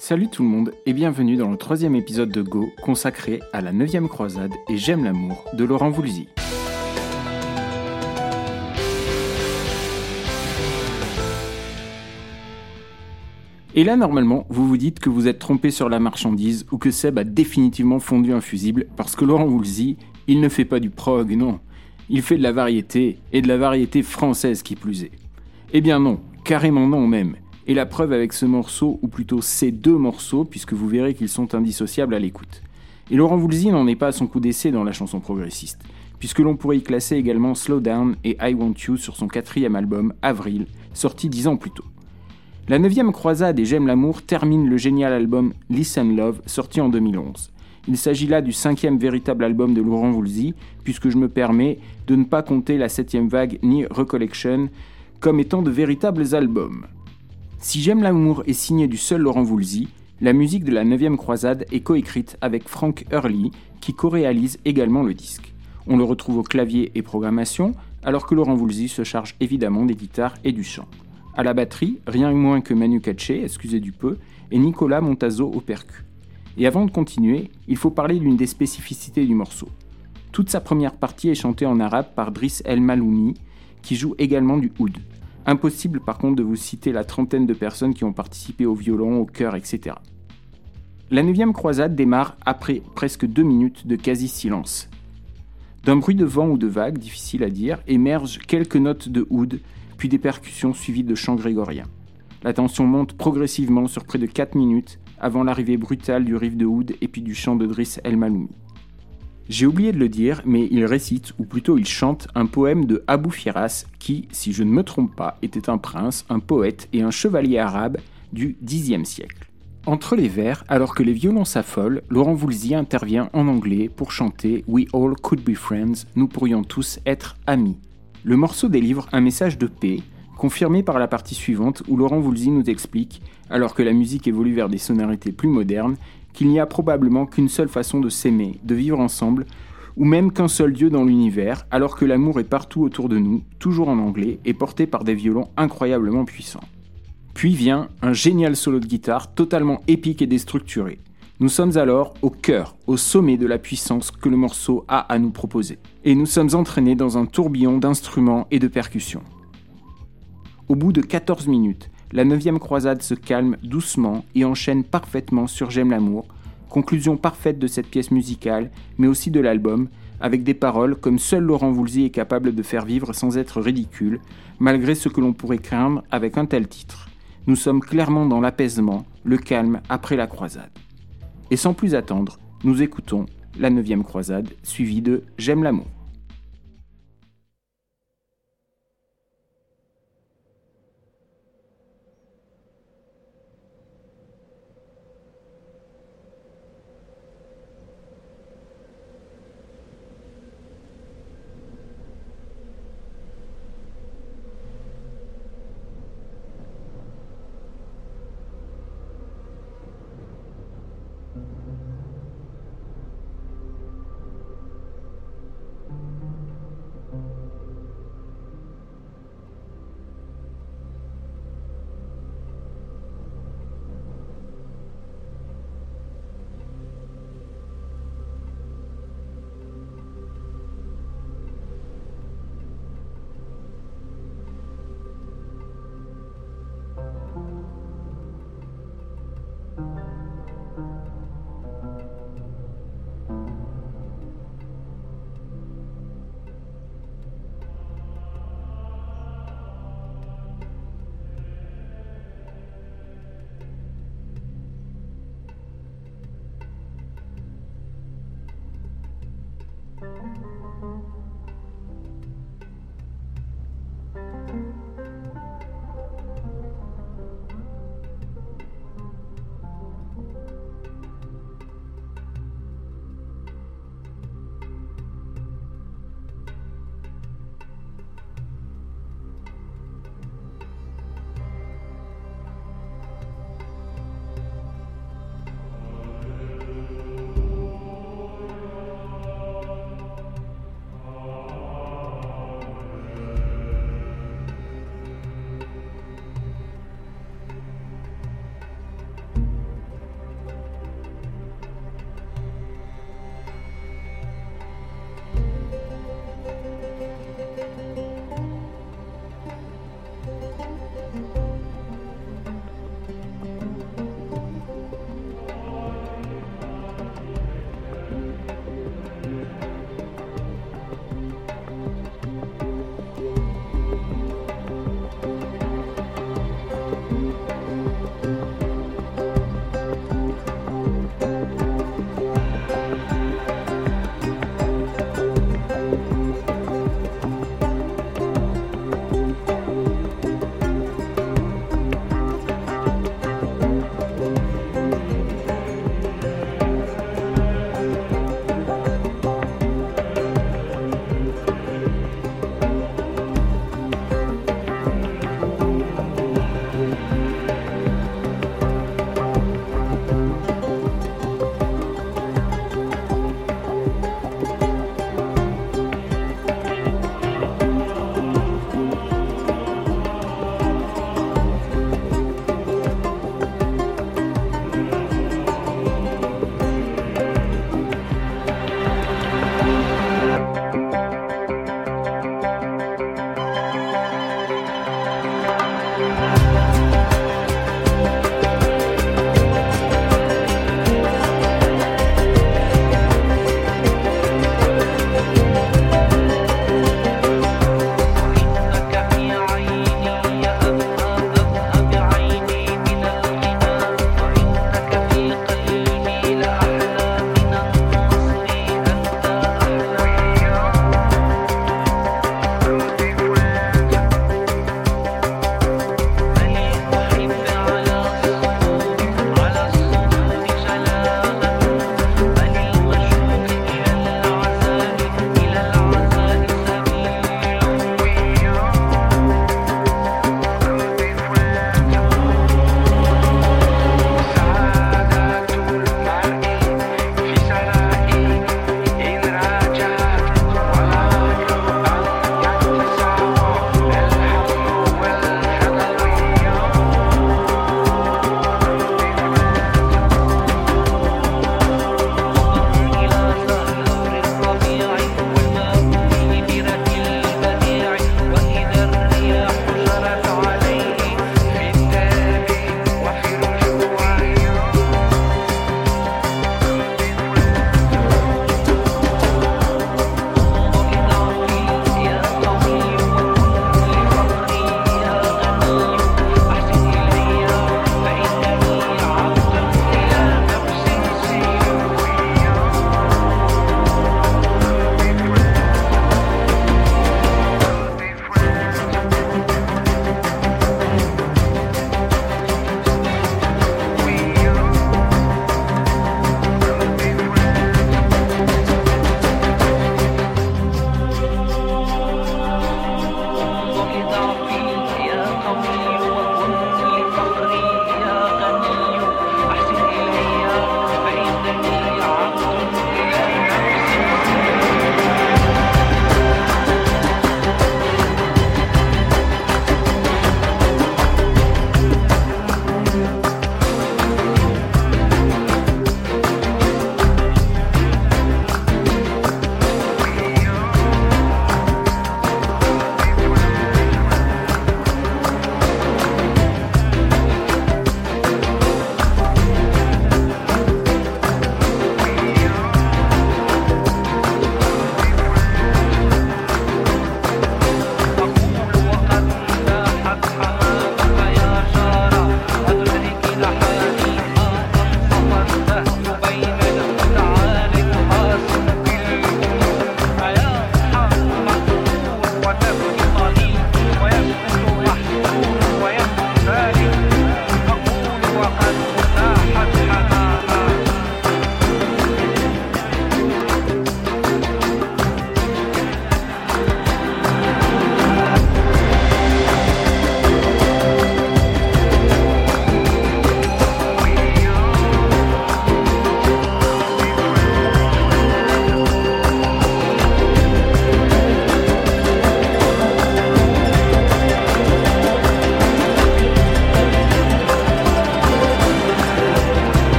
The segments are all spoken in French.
Salut tout le monde et bienvenue dans le troisième épisode de Go consacré à la 9 croisade et J'aime l'amour de Laurent Voulzy. Et là, normalement, vous vous dites que vous êtes trompé sur la marchandise ou que Seb a définitivement fondu un fusible parce que Laurent Voulzy, il ne fait pas du prog, non. Il fait de la variété, et de la variété française qui plus est. Eh bien non, carrément non même. Et la preuve avec ce morceau, ou plutôt ces deux morceaux, puisque vous verrez qu'ils sont indissociables à l'écoute. Et Laurent Voulzy n'en est pas à son coup d'essai dans la chanson progressiste, puisque l'on pourrait y classer également Slow Down et I Want You sur son quatrième album, Avril, sorti dix ans plus tôt. La neuvième croisade et J'aime l'amour termine le génial album Listen Love, sorti en 2011. Il s'agit là du cinquième véritable album de Laurent Voulzy, puisque je me permets de ne pas compter la septième vague ni Recollection comme étant de véritables albums. Si J'aime l'amour est signé du seul Laurent Voulzy, la musique de la 9 croisade est coécrite avec Frank Hurley, qui co-réalise également le disque. On le retrouve au clavier et programmation, alors que Laurent Voulzy se charge évidemment des guitares et du chant. À la batterie, rien moins que Manu Katché, excusez du peu, et Nicolas Montazo au percu. Et avant de continuer, il faut parler d'une des spécificités du morceau. Toute sa première partie est chantée en arabe par Driss El Maloumi, qui joue également du oud. Impossible par contre de vous citer la trentaine de personnes qui ont participé au violon, au chœur, etc. La neuvième croisade démarre après presque deux minutes de quasi-silence. D'un bruit de vent ou de vague, difficile à dire, émergent quelques notes de oud, puis des percussions suivies de chants grégoriens. La tension monte progressivement sur près de 4 minutes avant l'arrivée brutale du riff de oud et puis du chant de Driss El Maloumi. J'ai oublié de le dire, mais il récite, ou plutôt il chante, un poème de Abou Firas qui, si je ne me trompe pas, était un prince, un poète et un chevalier arabe du Xe siècle. Entre les vers, alors que les violons s'affolent, Laurent Voulzy intervient en anglais pour chanter We all could be friends, nous pourrions tous être amis. Le morceau délivre un message de paix, confirmé par la partie suivante où Laurent Voulzy nous explique, alors que la musique évolue vers des sonorités plus modernes, qu'il n'y a probablement qu'une seule façon de s'aimer, de vivre ensemble, ou même qu'un seul Dieu dans l'univers, alors que l'amour est partout autour de nous, toujours en anglais, et porté par des violons incroyablement puissants. Puis vient un génial solo de guitare totalement épique et déstructuré. Nous sommes alors au cœur, au sommet de la puissance que le morceau a à nous proposer. Et nous sommes entraînés dans un tourbillon d'instruments et de percussions. Au bout de 14 minutes, la neuvième croisade se calme doucement et enchaîne parfaitement sur J'aime l'amour, conclusion parfaite de cette pièce musicale, mais aussi de l'album, avec des paroles comme seul Laurent Voulzy est capable de faire vivre sans être ridicule, malgré ce que l'on pourrait craindre avec un tel titre. Nous sommes clairement dans l'apaisement, le calme après la croisade. Et sans plus attendre, nous écoutons la neuvième croisade, suivie de J'aime l'amour.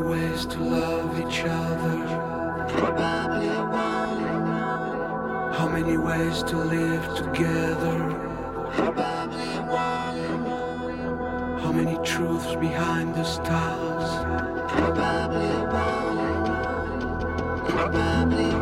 Ways to love each other. Probably one. How many ways to live together? Probably one. How many truths behind the stars? Probably one. Probably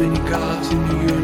many gods in the universe?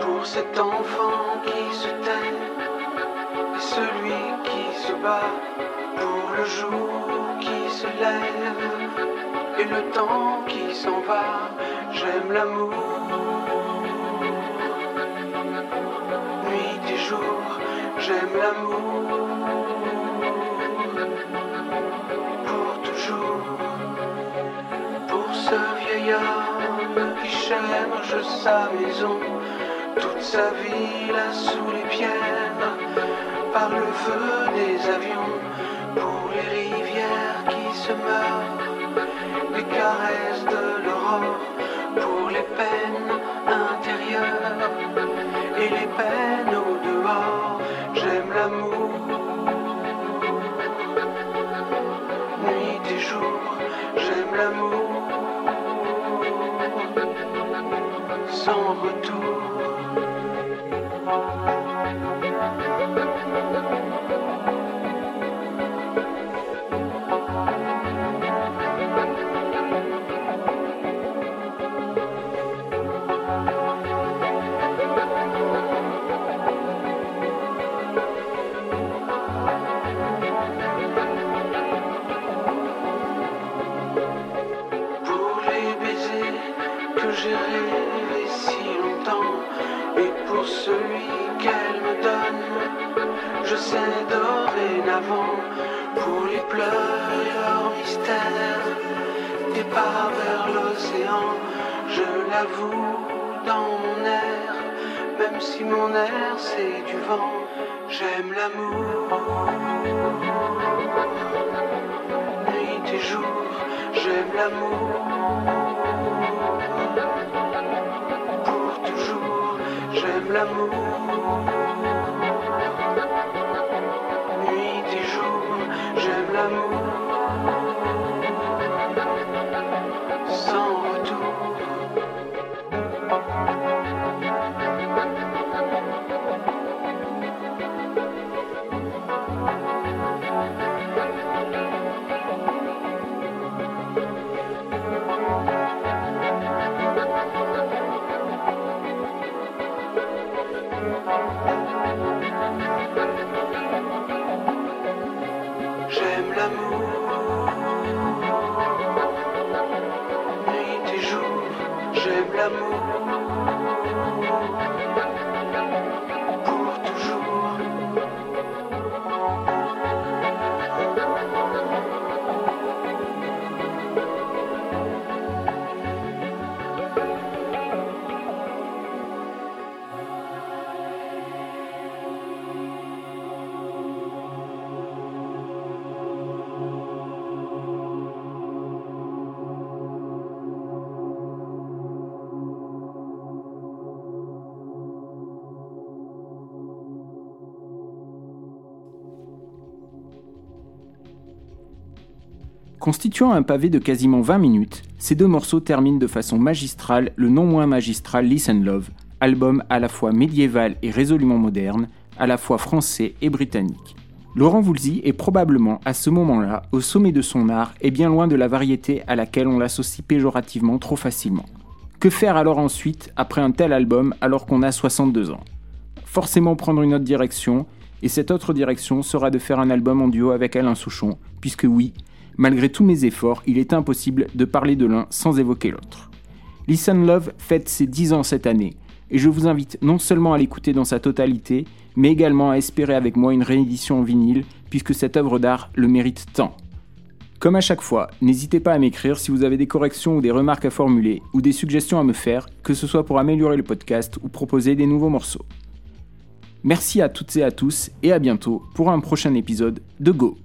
Pour cet enfant qui se tait et celui qui se bat pour le jour qui se lève et le temps qui s'en va. J'aime l'amour. Nuit et jour, j'aime l'amour. Sa maison, toute sa vie là sous les pierres, par le feu des avions, pour les rivières qui se meurent, les caresses de l'aurore, pour les peines intérieures et les peines au dehors. J'aime l'amour. Nuit et jour, j'aime l'amour. Sans retour. Je l'avoue dans mon air, même si mon air c'est du vent, j'aime l'amour. Nuit et jour, j'aime l'amour. Pour toujours, j'aime l'amour. Nuit et jour, j'aime l'amour. Sans retour. J'aime Constituant un pavé de quasiment 20 minutes, ces deux morceaux terminent de façon magistrale le non moins magistral Listen Love, album à la fois médiéval et résolument moderne, à la fois français et britannique. Laurent Voulzy est probablement, à ce moment-là, au sommet de son art et bien loin de la variété à laquelle on l'associe péjorativement trop facilement. Que faire alors ensuite, après un tel album, alors qu'on a 62 ans? Forcément prendre une autre direction, et cette autre direction sera de faire un album en duo avec Alain Souchon, puisque oui, malgré tous mes efforts, il est impossible de parler de l'un sans évoquer l'autre. Listen Love fête ses 10 ans cette année, et je vous invite non seulement à l'écouter dans sa totalité, mais également à espérer avec moi une réédition en vinyle, puisque cette œuvre d'art le mérite tant. Comme à chaque fois, n'hésitez pas à m'écrire si vous avez des corrections ou des remarques à formuler, ou des suggestions à me faire, que ce soit pour améliorer le podcast ou proposer des nouveaux morceaux. Merci à toutes et à tous, et à bientôt pour un prochain épisode de Go!